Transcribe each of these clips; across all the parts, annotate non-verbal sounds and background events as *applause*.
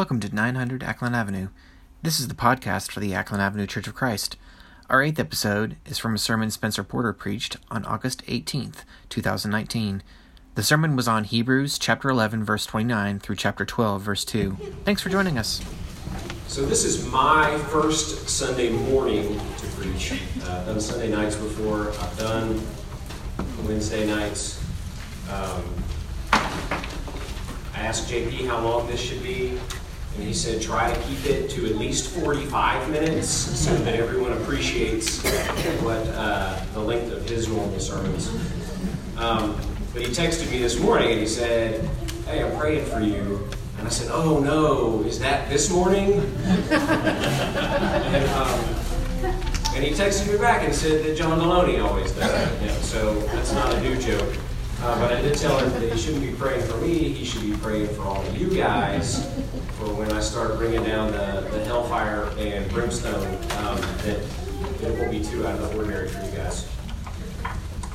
Welcome to 900 Acklen Avenue. This is the podcast for the Acklen Avenue Church of Christ. Our eighth episode is from a sermon Spencer Porter preached on August 18th, 2019. The sermon was on Hebrews chapter 11, verse 29 through chapter 12, verse 2. Thanks for joining us. So, this is my first Sunday morning to preach. Uh, I've done Sunday nights before, I've done Wednesday nights. Um, I asked JP how long this should be, and he said try to keep it to at least 45 minutes so that everyone appreciates what uh, the length of his normal sermons. Um, but he texted me this morning and he said, Hey, I'm praying for you. And I said, Oh no, is that this morning? and, um, and he texted me back and said that John Maloney always does. Yeah, so that's not a new joke. Uh, but I did tell him that he shouldn't be praying for me, he should be praying for all of you guys for when I start bringing down the, the hellfire and brimstone, um, that, it will be too out of the ordinary for you guys.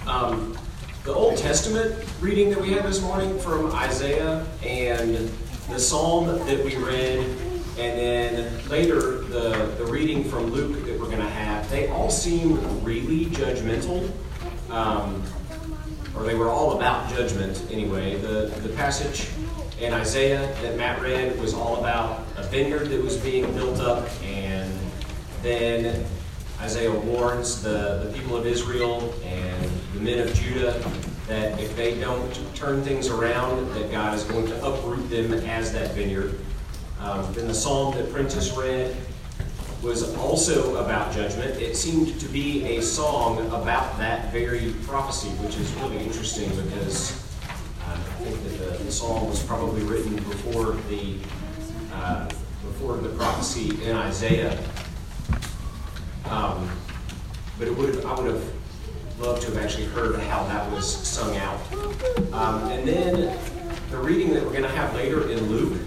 Um, the Old Testament reading that we had this morning from Isaiah and the psalm that we read, and then later the, the reading from Luke that we're going to have, they all seem really judgmental. Um, or they were all about judgment anyway. The, the passage in Isaiah that Matt read was all about a vineyard that was being built up, and then Isaiah warns the, the people of Israel and the men of Judah that if they don't turn things around, that God is going to uproot them as that vineyard. Um, then the psalm that Prentice read was also about judgment. It seemed to be a song about that very prophecy, which is really interesting because think that the, the psalm was probably written before the uh, before the prophecy in Isaiah. Um, but it would have, I would have loved to have actually heard how that was sung out. Um, and then the reading that we're going to have later in Luke,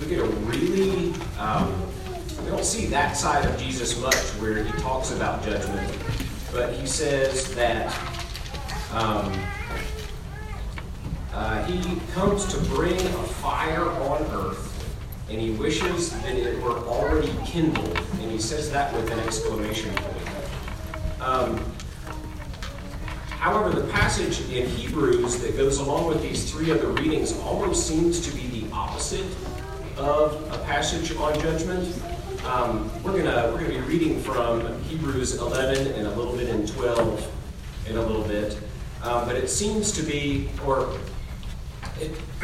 we get a really um, we don't see that side of Jesus much where he talks about judgment, but he says that um, uh, he comes to bring a fire on earth, and he wishes that it were already kindled, and he says that with an exclamation point. Um, however, the passage in Hebrews that goes along with these three other readings almost seems to be the opposite of a passage on judgment. Um, we're gonna we're gonna be reading from Hebrews 11 and a little bit in 12 in a little bit, um, but it seems to be or it, *clears throat*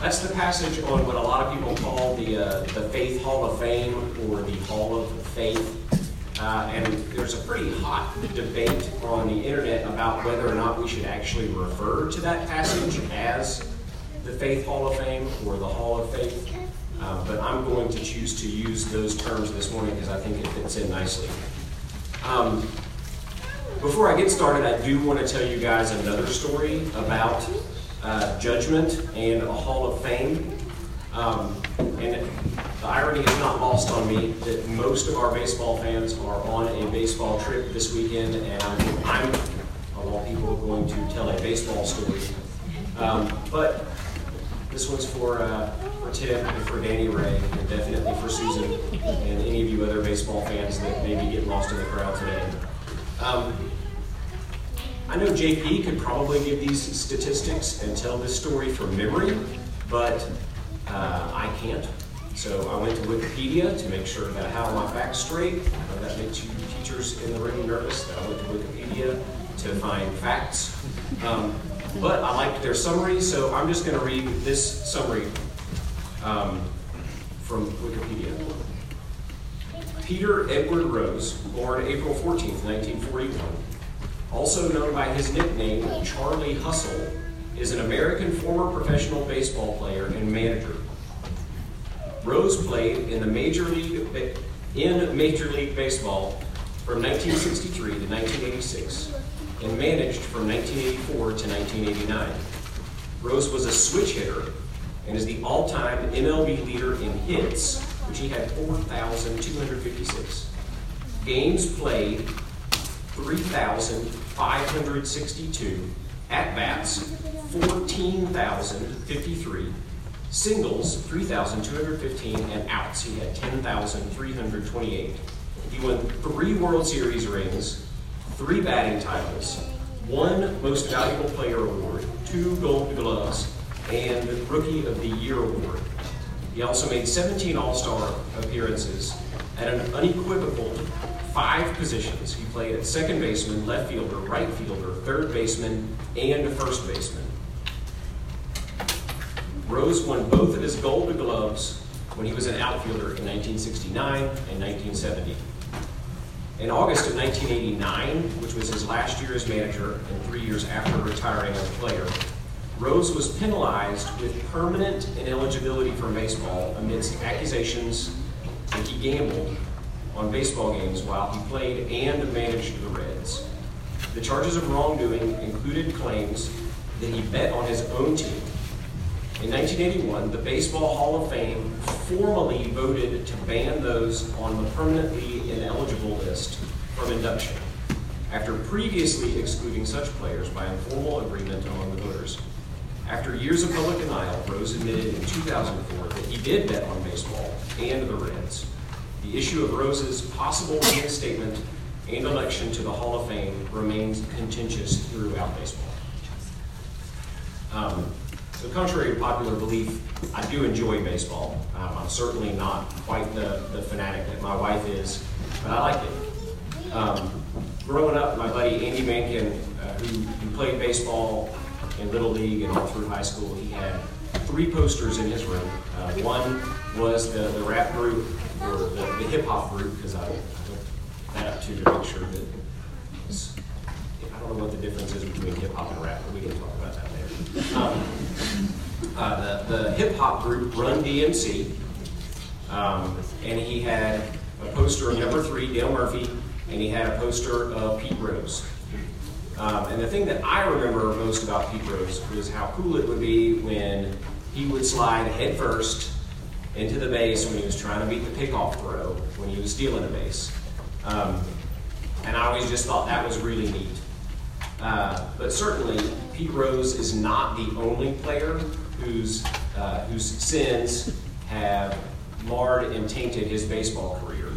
that's the passage on what a lot of people call the uh, the Faith Hall of Fame or the Hall of Faith. Uh, and there's a pretty hot debate on the internet about whether or not we should actually refer to that passage as the Faith Hall of Fame or the Hall of Faith. Uh, but I'm going to choose to use those terms this morning because I think it fits in nicely. Um, before I get started, I do want to tell you guys another story about uh, judgment and a Hall of Fame. Um, and the irony is not lost on me that most of our baseball fans are on a baseball trip this weekend, and I'm, of all people, going to tell a baseball story. Um, but this one's for, uh, for Tim and for Danny Ray, and definitely for Susan and any of you other baseball fans that may be getting lost in the crowd today. Um, I know JP could probably give these statistics and tell this story from memory, but uh, I can't. So I went to Wikipedia to make sure that I have my facts straight. That makes you teachers in the room nervous that I went to Wikipedia to find facts. Um, but I liked their summary, so I'm just going to read this summary um, from Wikipedia. Peter Edward Rose, born April 14, 1941, also known by his nickname Charlie Hustle, is an American former professional baseball player and manager. Rose played in the Major League in Major League Baseball from 1963 to 1986 and managed from 1984 to 1989. Rose was a switch hitter and is the all-time MLB leader in hits, which he had 4,256. Games played, 3,562. At-bats, 14,053. Singles, 3,215, and outs, he had 10,328. He won three World Series rings, three batting titles, one Most Valuable Player award, two Gold Gloves, and the Rookie of the Year award. He also made 17 All Star appearances at an unequivocal five positions. He played at second baseman, left fielder, right fielder, third baseman, and first baseman. Rose won both of his Gold Gloves when he was an outfielder in 1969 and 1970. In August of 1989, which was his last year as manager and three years after retiring as a player, Rose was penalized with permanent ineligibility for baseball amidst accusations that he gambled on baseball games while he played and managed the Reds. The charges of wrongdoing included claims that he bet on his own team. In 1981, the Baseball Hall of Fame formally voted to ban those on the permanently ineligible list from induction, after previously excluding such players by informal agreement among the voters. After years of public denial, Rose admitted in 2004 that he did bet on baseball and the Reds. The issue of Rose's possible reinstatement and election to the Hall of Fame remains contentious throughout baseball. Um, so, contrary to popular belief, I do enjoy baseball. Um, I'm certainly not quite the, the fanatic that my wife is, but I like it. Um, growing up, my buddy Andy Mankin, uh, who, who played baseball in Little League and all through high school, he had three posters in his room. Uh, one was the, the rap group or the, the hip hop group because I, I looked that up to make sure that it's, I don't know what the difference is between hip hop and rap, but we can talk about that later. Um, uh, the the hip hop group Run DMC, um, and he had a poster of number three, Dale Murphy, and he had a poster of Pete Rose. Um, and the thing that I remember most about Pete Rose was how cool it would be when he would slide head first into the base when he was trying to beat the pickoff throw, when he was stealing a base. Um, and I always just thought that was really neat. Uh, but certainly, Pete Rose is not the only player whose, uh, whose sins have marred and tainted his baseball career.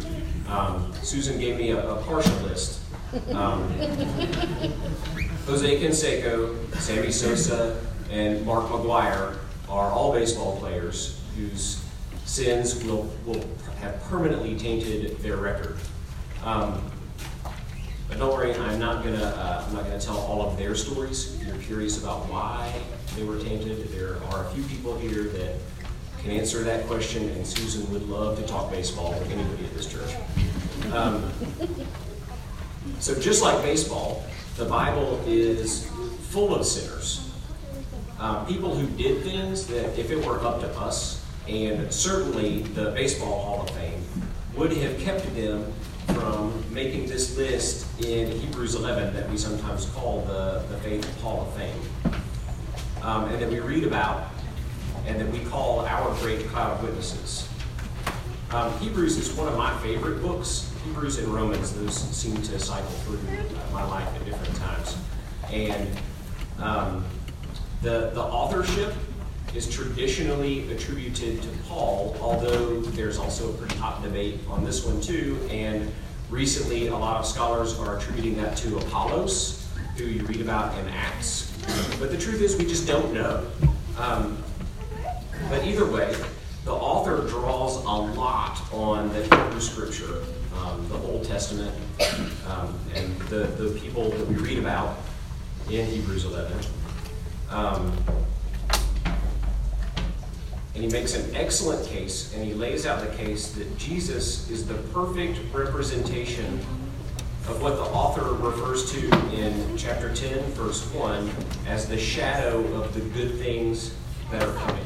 Um, Susan gave me a, a partial list. Um, Jose Canseco, Sammy Sosa, and Mark McGwire are all baseball players whose sins will, will have permanently tainted their record. Um, but don't worry, I'm not gonna uh, I'm not gonna tell all of their stories. If you're curious about why they were tainted, there are a few people here that can answer that question, and Susan would love to talk baseball with anybody at this church. Um, so just like baseball, the Bible is full of sinners. Um, people who did things that, if it were up to us, and certainly the Baseball Hall of Fame, would have kept them from making this list in Hebrews 11 that we sometimes call the, the Faith Hall of Fame. Um, and that we read about, and that we call our great cloud of witnesses. Um, Hebrews is one of my favorite books. Hebrews and Romans, those seem to cycle through my life at different times. And um, the, the authorship is traditionally attributed to Paul, although there's also a pretty hot debate on this one too. And recently, a lot of scholars are attributing that to Apollos, who you read about in Acts. But the truth is, we just don't know. Um, but either way, the author draws a lot on the Hebrew Scripture, um, the Old Testament, um, and the, the people that we read about in Hebrews 11. And he makes an excellent case, and he lays out the case that Jesus is the perfect representation of what the author refers to in chapter 10, verse 1, as the shadow of the good things that are coming.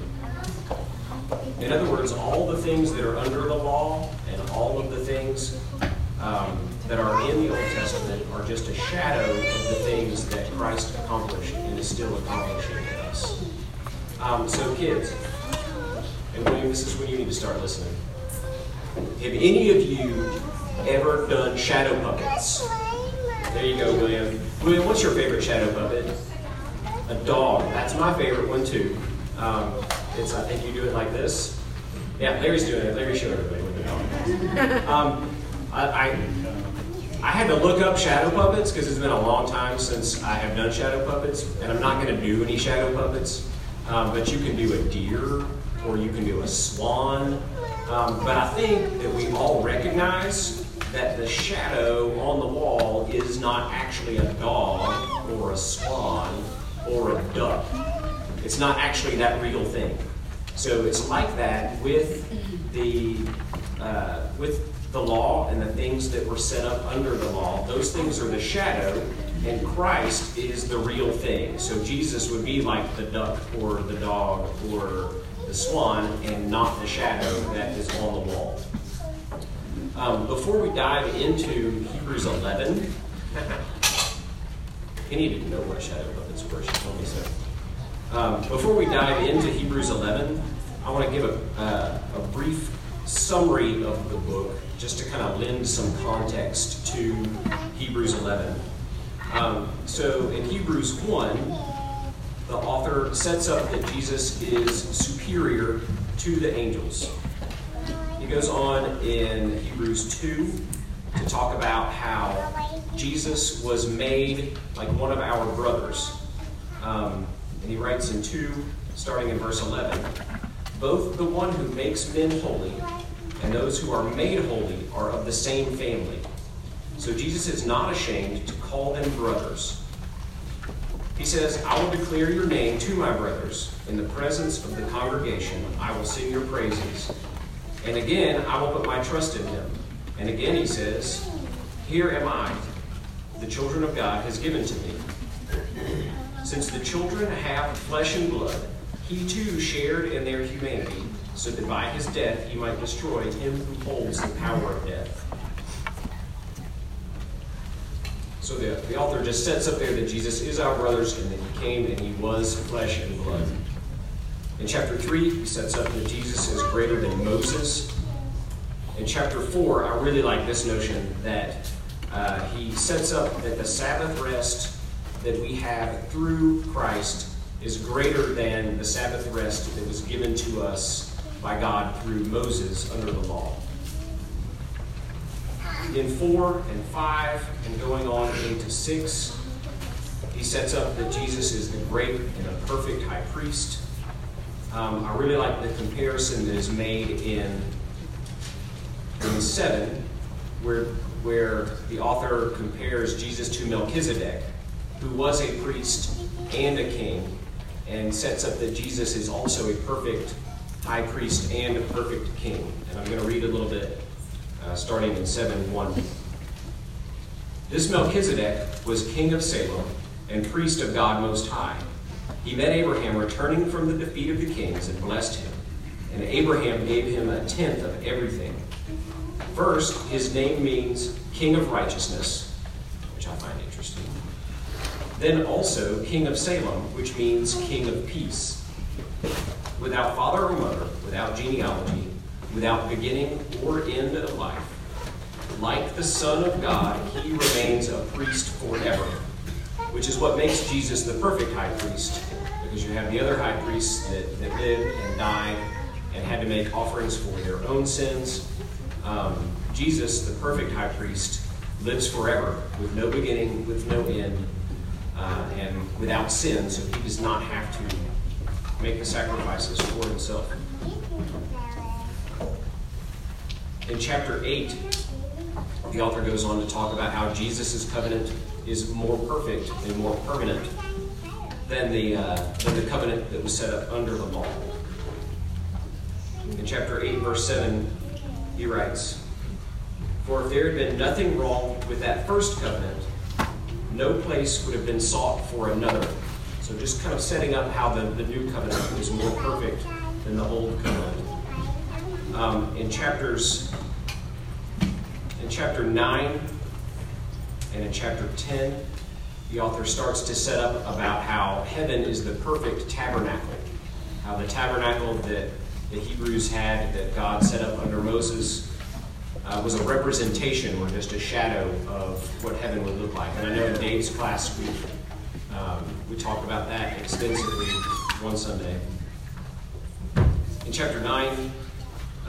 In other words, all the things that are under the law and all of the things um, that are in the Old Testament are just a shadow of the things that Christ accomplished and is still accomplishing in us. Um, so, kids, and William, this is when you need to start listening. Have any of you ever done shadow puppets? There you go, William. William, what's your favorite shadow puppet? A dog. That's my favorite one too. Um, it's I think you do it like this. Yeah, Larry's doing it. Larry showed everybody what they're doing. Um, I, I, I had to look up shadow puppets because it's been a long time since I have done shadow puppets, and I'm not going to do any shadow puppets. Um, but you can do a deer or you can do a swan. Um, but I think that we all recognize that the shadow on the wall is not actually a dog or a swan or a duck. It's not actually that real thing. So it's like that with the uh, with the law and the things that were set up under the law. Those things are the shadow, and Christ is the real thing. So Jesus would be like the duck or the dog or the swan, and not the shadow that is on the wall. Um, before we dive into Hebrews 11, Penny didn't know what shadow puppets were. She told me so. Um, before we dive into Hebrews 11, I want to give a, uh, a brief summary of the book just to kind of lend some context to Hebrews 11. Um, so in Hebrews 1, the author sets up that Jesus is superior to the angels. He goes on in Hebrews 2 to talk about how Jesus was made like one of our brothers. Um, and he writes in 2, starting in verse 11 Both the one who makes men holy and those who are made holy are of the same family. So Jesus is not ashamed to call them brothers. He says, I will declare your name to my brothers. In the presence of the congregation, I will sing your praises. And again, I will put my trust in him. And again, he says, Here am I. The children of God has given to me. Since the children have flesh and blood, he too shared in their humanity, so that by his death he might destroy him who holds the power of death. So the, the author just sets up there that Jesus is our brothers and that he came and he was flesh and blood. In chapter 3, he sets up that Jesus is greater than Moses. In chapter 4, I really like this notion that uh, he sets up that the Sabbath rest that we have through Christ is greater than the Sabbath rest that was given to us by God through Moses under the law. In 4 and 5, and going on into 6, he sets up that Jesus is the great and the perfect high priest. Um, I really like the comparison that is made in, in 7, where, where the author compares Jesus to Melchizedek, who was a priest and a king, and sets up that Jesus is also a perfect high priest and a perfect king. And I'm going to read a little bit uh, starting in 7 1. This Melchizedek was king of Salem and priest of God Most High. He met Abraham returning from the defeat of the kings and blessed him. And Abraham gave him a tenth of everything. First, his name means King of Righteousness, which I find interesting. Then also King of Salem, which means King of Peace. Without father or mother, without genealogy, without beginning or end of life. Like the Son of God, he remains a priest forever, which is what makes Jesus the perfect high priest, because you have the other high priests that, that lived and died and had to make offerings for their own sins. Um, Jesus, the perfect high priest, lives forever with no beginning, with no end, uh, and without sin, so he does not have to make the sacrifices for himself. In chapter 8, the author goes on to talk about how Jesus' covenant is more perfect and more permanent than the, uh, than the covenant that was set up under the law. In chapter 8, verse 7, he writes, For if there had been nothing wrong with that first covenant, no place would have been sought for another. So just kind of setting up how the, the new covenant is more perfect than the old covenant. Um, in chapters in chapter 9 and in chapter 10, the author starts to set up about how heaven is the perfect tabernacle. How the tabernacle that the Hebrews had, that God set up under Moses, uh, was a representation or just a shadow of what heaven would look like. And I know in Dave's class we, um, we talked about that extensively one Sunday. in chapter 9,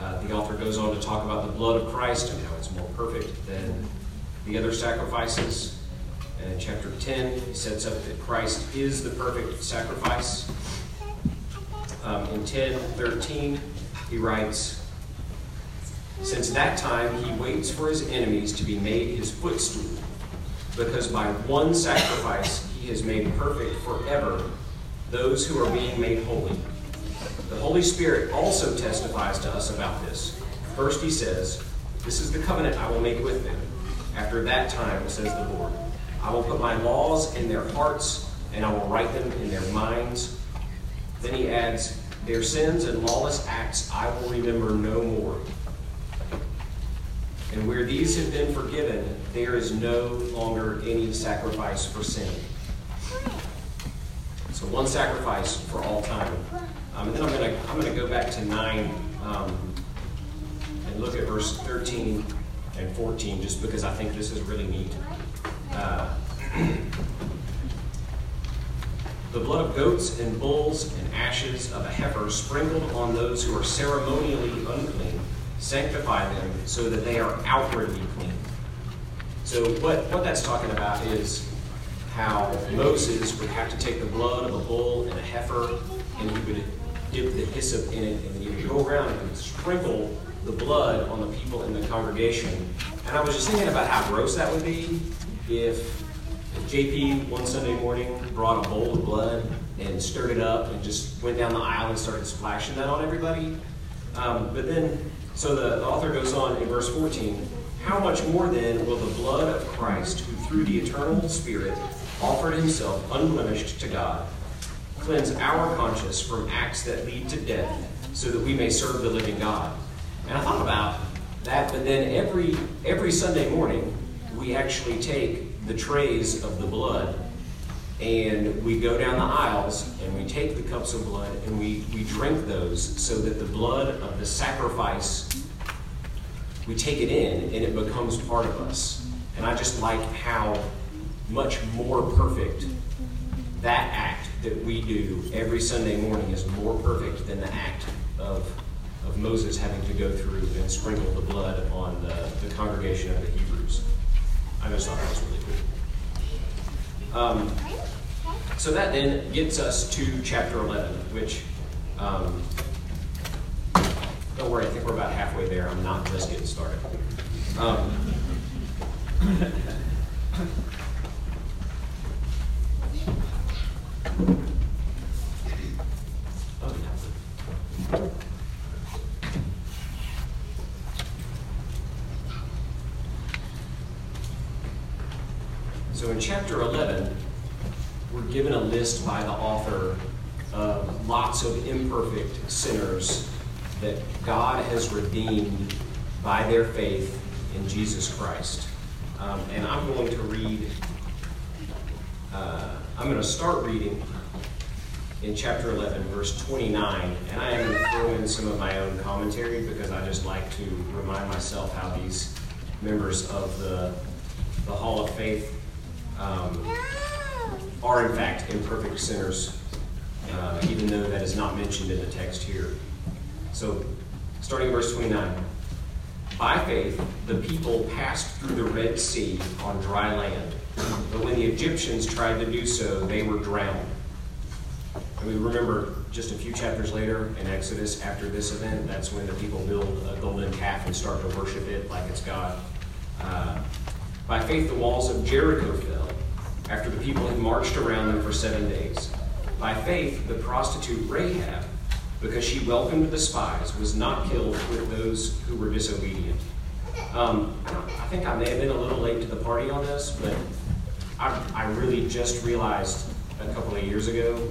uh, the author goes on to talk about the blood of Christ and it's more perfect than the other sacrifices. And in chapter 10, he sets up that Christ is the perfect sacrifice. Um, in 10 13, he writes, Since that time he waits for his enemies to be made his footstool, because by one sacrifice he has made perfect forever those who are being made holy. The Holy Spirit also testifies to us about this. First, he says, This is the covenant I will make with them. After that time, says the Lord, I will put my laws in their hearts, and I will write them in their minds. Then he adds, Their sins and lawless acts I will remember no more. And where these have been forgiven, there is no longer any sacrifice for sin. So one sacrifice for all time. Um, and then I'm going to I'm going to go back to nine um, look at verse 13 and 14, just because I think this is really neat. Uh, *clears throat* the blood of goats and bulls and ashes of a heifer sprinkled on those who are ceremonially unclean sanctify them so that they are outwardly clean. So what, what that's talking about is how Moses would have to take the blood of a bull and a heifer and he would dip the hyssop in it and he would go around and sprinkle the blood on the people in the congregation. And I was just thinking about how gross that would be if, if JP one Sunday morning brought a bowl of blood and stirred it up and just went down the aisle and started splashing that on everybody. Um, but then, so the author goes on in verse 14 How much more then will the blood of Christ, who through the eternal Spirit offered himself unblemished to God, cleanse our conscience from acts that lead to death, so that we may serve the living God? And I thought about that, but then every every Sunday morning we actually take the trays of the blood and we go down the aisles and we take the cups of blood and we, we drink those so that the blood of the sacrifice we take it in and it becomes part of us. And I just like how much more perfect that act that we do every Sunday morning is more perfect than the act of of Moses having to go through and sprinkle the blood on the, the congregation of the Hebrews. I just thought that was really cool. Um, so that then gets us to chapter 11, which, um, don't worry, I think we're about halfway there. I'm not just getting started. Um, *laughs* So in chapter 11, we're given a list by the author of lots of imperfect sinners that God has redeemed by their faith in Jesus Christ. Um, and I'm going to read, uh, I'm going to start reading in chapter 11, verse 29, and I am going to throw in some of my own commentary because I just like to remind myself how these members of the, the Hall of Faith um, are in fact imperfect sinners, uh, even though that is not mentioned in the text here. So, starting verse 29. By faith, the people passed through the Red Sea on dry land. But when the Egyptians tried to do so, they were drowned. And we remember just a few chapters later in Exodus, after this event, that's when the people build a golden calf and start to worship it like it's God. Uh, by faith, the walls of Jericho fell after the people had marched around them for seven days. By faith, the prostitute Rahab, because she welcomed the spies, was not killed with those who were disobedient. Um, I think I may have been a little late to the party on this, but I, I really just realized a couple of years ago,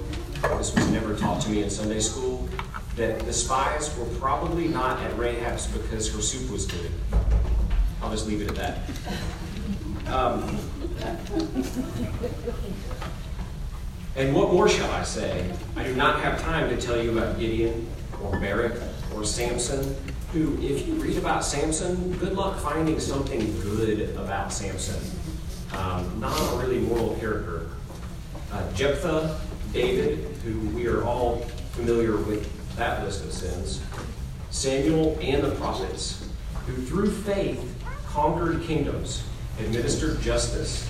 this was never taught to me in Sunday school, that the spies were probably not at Rahab's because her soup was good. I'll just leave it at that. Um, and what more shall I say? I do not have time to tell you about Gideon or Barak or Samson, who, if you read about Samson, good luck finding something good about Samson. Um, not a really moral character. Uh, Jephthah, David, who we are all familiar with that list of sins, Samuel and the prophets, who through faith conquered kingdoms, administered justice,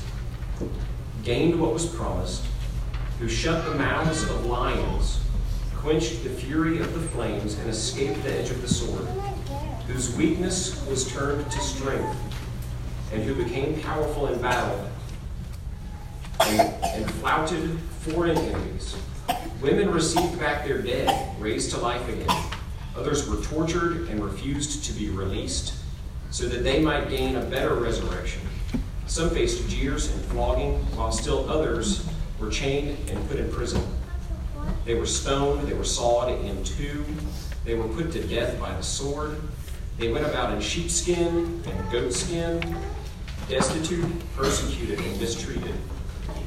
gained what was promised, who shut the mouths of lions, quenched the fury of the flames, and escaped the edge of the sword, whose weakness was turned to strength, and who became powerful in battle and, and flouted foreign enemies. Women received back their dead, raised to life again. Others were tortured and refused to be released, so that they might gain a better resurrection. Some faced jeers and flogging, while still others were chained and put in prison. They were stoned, they were sawed in two, they were put to death by the sword. They went about in sheepskin and goatskin, destitute, persecuted, and mistreated.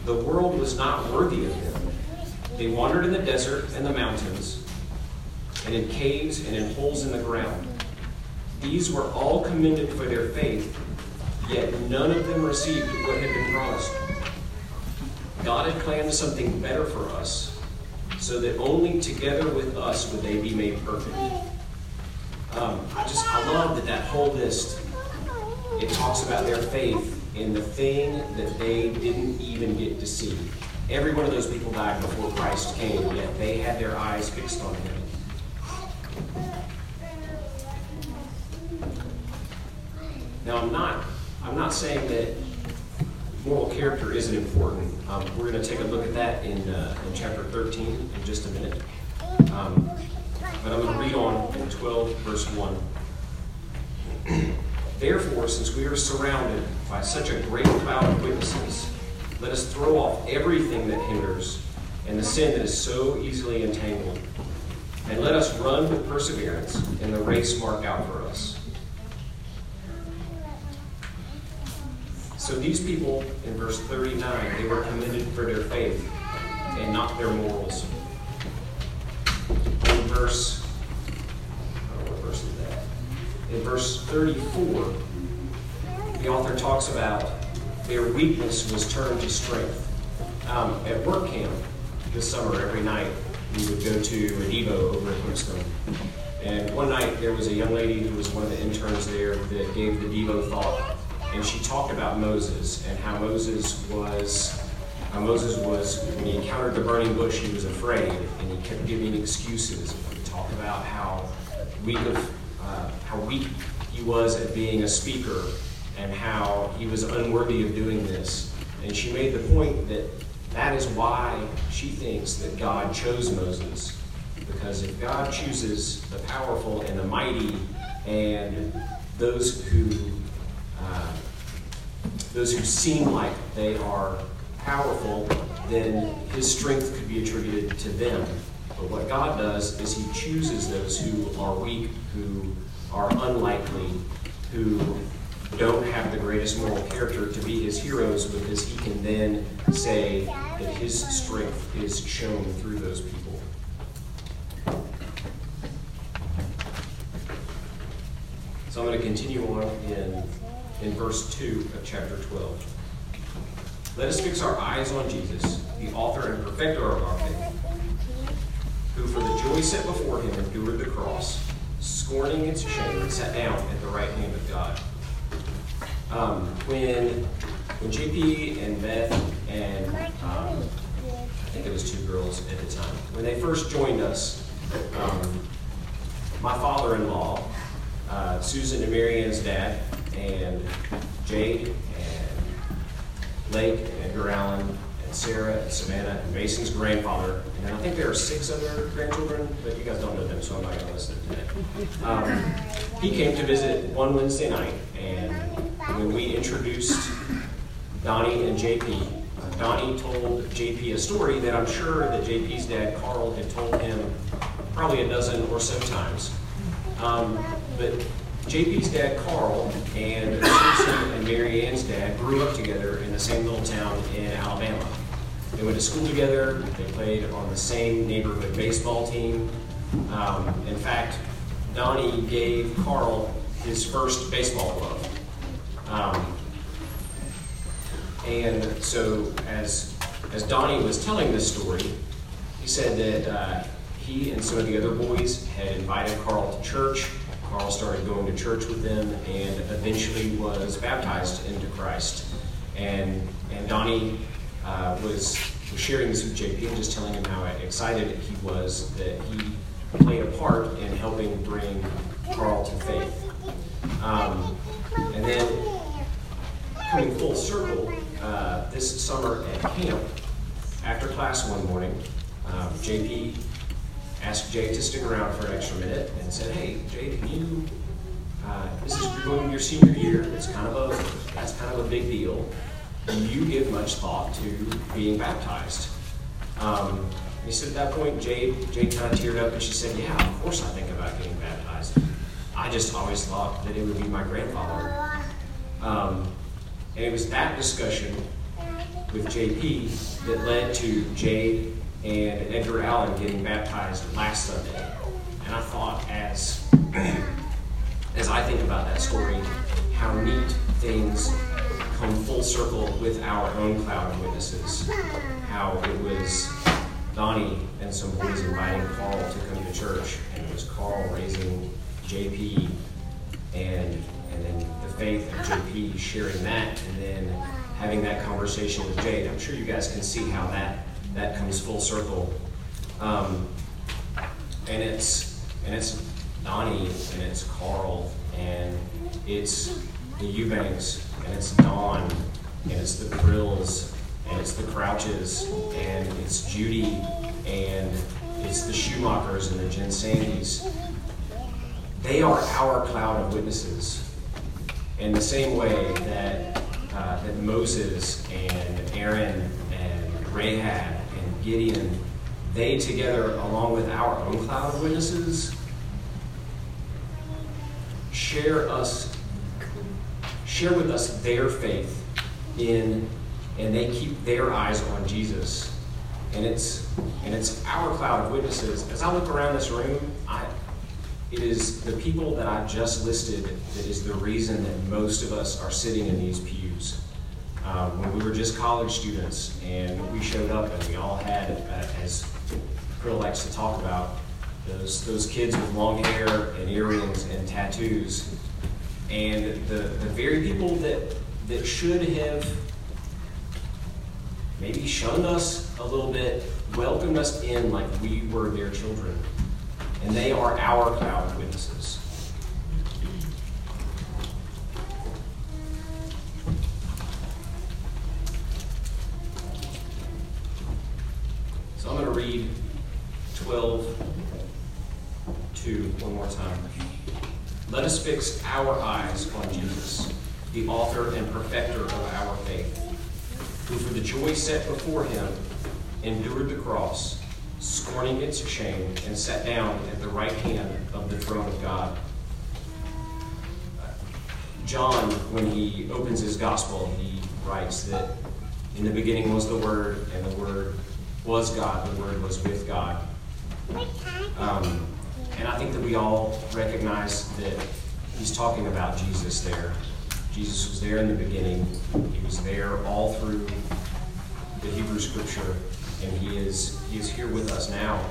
The world was not worthy of them. They wandered in the desert and the mountains, and in caves and in holes in the ground. These were all commended for their faith, yet none of them received what had been promised. God had planned something better for us, so that only together with us would they be made perfect. Um, I just, I love that that whole list, it talks about their faith in the thing that they didn't even get to see. Every one of those people died before Christ came, yet they had their eyes fixed on him. Now, I'm not, I'm not saying that moral character isn't important. Um, we're going to take a look at that in, uh, in chapter 13 in just a minute. Um, but I'm going to read on in 12, verse 1. *clears throat* Therefore, since we are surrounded by such a great cloud of witnesses, let us throw off everything that hinders and the sin that is so easily entangled. And let us run with perseverance in the race marked out for us. So these people in verse 39, they were commended for their faith and not their morals. In verse, I what verse is that. In verse 34, the author talks about their weakness was turned to strength. Um, at work camp this summer, every night, we would go to a Devo over at Winston. And one night, there was a young lady who was one of the interns there that gave the Devo thought and she talked about Moses and how Moses was how Moses was when he encountered the burning bush, he was afraid and he kept giving excuses. He talked about how weak of uh, how weak he was at being a speaker and how he was unworthy of doing this. And she made the point that that is why she thinks that God chose Moses. Because if God chooses the powerful and the mighty and those who those who seem like they are powerful, then his strength could be attributed to them. But what God does is he chooses those who are weak, who are unlikely, who don't have the greatest moral character to be his heroes because he can then say that his strength is shown through those people. So I'm going to continue on in in verse 2 of chapter 12. Let us fix our eyes on Jesus, the author and perfecter of our faith, who for the joy set before him endured the cross, scorning its shame, and sat down at the right hand of God. Um, when, when JP and Beth and um, I think it was two girls at the time, when they first joined us, um, my father-in-law, uh, Susan and Marianne's dad, and Jade and Lake and Edgar Allen and Sarah and Savannah and Mason's grandfather. And I think there are six other grandchildren, but you guys don't know them, so I'm not going to list them today. Um, he came to visit one Wednesday night, and when we introduced Donnie and JP, uh, Donnie told JP a story that I'm sure that JP's dad, Carl, had told him probably a dozen or so times. Um, but JP's dad, Carl, and Susan and Mary Ann's dad grew up together in the same little town in Alabama. They went to school together. They played on the same neighborhood baseball team. Um, in fact, Donnie gave Carl his first baseball glove. Um, and so, as as Donnie was telling this story, he said that uh, he and some of the other boys had invited Carl to church. Carl started going to church with them and eventually was baptized into Christ. And, and Donnie uh, was, was sharing this with JP and just telling him how excited he was that he played a part in helping bring Carl to faith. Um, and then coming full circle, uh, this summer at camp, after class one morning, um, JP asked Jay to stick around for an extra minute and said, "Hey, Jay, can you? Uh, this is going your senior year. It's kind of a that's kind of a big deal. Do you give much thought to being baptized?" Um, he said at that point, Jay Jay kind of teared up and she said, "Yeah, of course I think about getting baptized. I just always thought that it would be my grandfather." Um, and it was that discussion with JP that led to Jade and Edgar Allen getting baptized last Sunday. And I thought, as *clears throat* as I think about that story, how neat things come full circle with our own cloud of witnesses. How it was Donnie and some boys inviting Carl to come to church, and it was Carl raising JP, and and then the faith of JP sharing that, and then having that conversation with Jade. I'm sure you guys can see how that that comes full circle. Um, and it's and it's Donnie and it's Carl and it's the Eubanks and it's Don and it's the Grills and it's the Crouches and it's Judy and it's the Schumachers and the Jen Sandys. They are our cloud of witnesses. In the same way that uh, that Moses and Aaron and Rahab Gideon, they together, along with our own cloud of witnesses, share us, share with us their faith in, and they keep their eyes on Jesus. And it's and it's our cloud of witnesses. As I look around this room, I it is the people that I've just listed that is the reason that most of us are sitting in these pews um, when we were just college students and we showed up and we all had, uh, as Krill likes to talk about, those, those kids with long hair and earrings and tattoos. And the, the very people that, that should have maybe shunned us a little bit, welcomed us in like we were their children. And they are our cloud witnesses. I'm going to read 12 2 one more time. Let us fix our eyes on Jesus, the author and perfecter of our faith, who for the joy set before him endured the cross, scorning its shame, and sat down at the right hand of the throne of God. John, when he opens his gospel, he writes that in the beginning was the Word, and the Word was God, the Word was with God. Um, and I think that we all recognize that he's talking about Jesus there. Jesus was there in the beginning. He was there all through the Hebrew Scripture, and he is he is here with us now.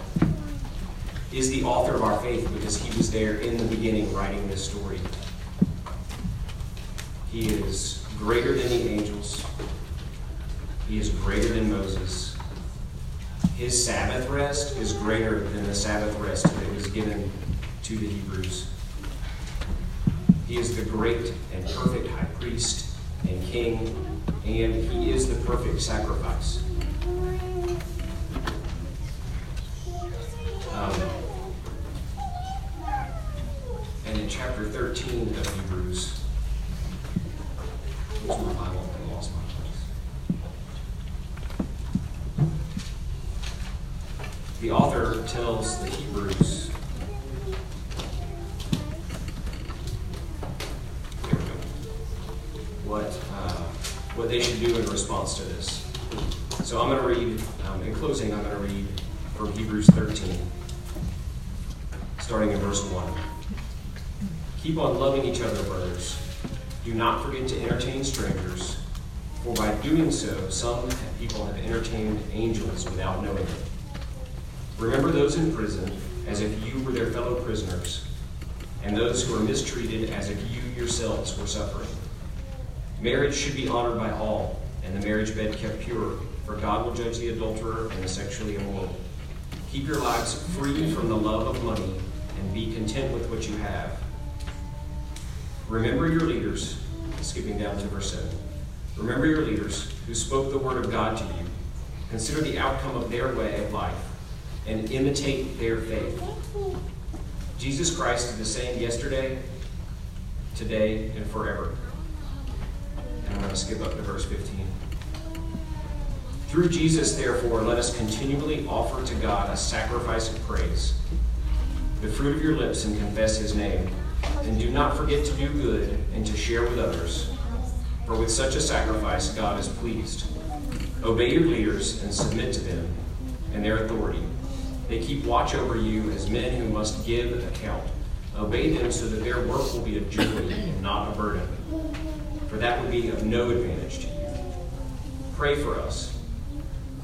He is the author of our faith because he was there in the beginning writing this story. He is greater than the angels. He is greater than Moses his Sabbath rest is greater than the Sabbath rest that was given to the Hebrews. He is the great and perfect high priest and king, and he is the perfect sacrifice. Um, and in chapter 13 of Hebrews, my Bible? I lost my the author tells the Hebrews they should do in response to this. So I'm going to read. Um, in closing, I'm going to read from Hebrews 13, starting in verse one. Keep on loving each other, brothers. Do not forget to entertain strangers, for by doing so, some people have entertained angels without knowing it. Remember those in prison as if you were their fellow prisoners, and those who are mistreated as if you yourselves were suffering. Marriage should be honored by all, and the marriage bed kept pure, for God will judge the adulterer and the sexually immoral. Keep your lives free from the love of money, and be content with what you have. Remember your leaders, skipping down to verse 7. Remember your leaders who spoke the word of God to you. Consider the outcome of their way of life and imitate their faith. Jesus Christ is the same yesterday, today, and forever. To skip up to verse 15. Through Jesus, therefore, let us continually offer to God a sacrifice of praise, the fruit of your lips, and confess his name. And do not forget to do good and to share with others, for with such a sacrifice God is pleased. Obey your leaders and submit to them and their authority. They keep watch over you as men who must give account. Obey them so that their work will be a joy and not a burden, that would be of no advantage to you. Pray for us.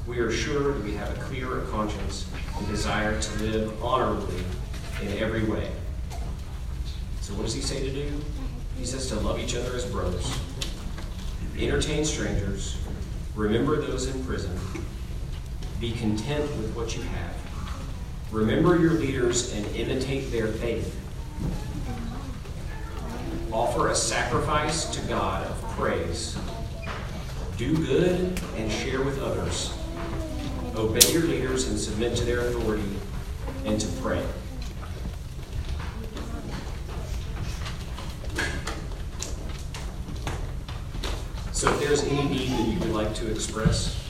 We are sure we have a clear conscience and desire to live honorably in every way. So, what does he say to do? He says to love each other as brothers, entertain strangers, remember those in prison, be content with what you have. Remember your leaders and imitate their faith. Offer a sacrifice to God of praise. Do good and share with others. Obey your leaders and submit to their authority and to pray. So if there's any need that you would like to express,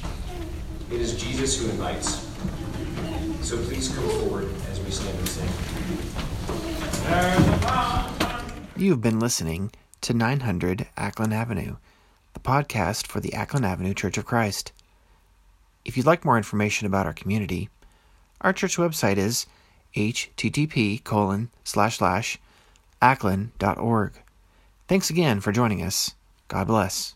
it is Jesus who invites. So please come forward as we stand and sing. You've been listening to 900 Acklen Avenue, the podcast for the Acklen Avenue Church of Christ. If you'd like more information about our community, our church website is http colon slash slash acklen.org. Thanks again for joining us. God bless.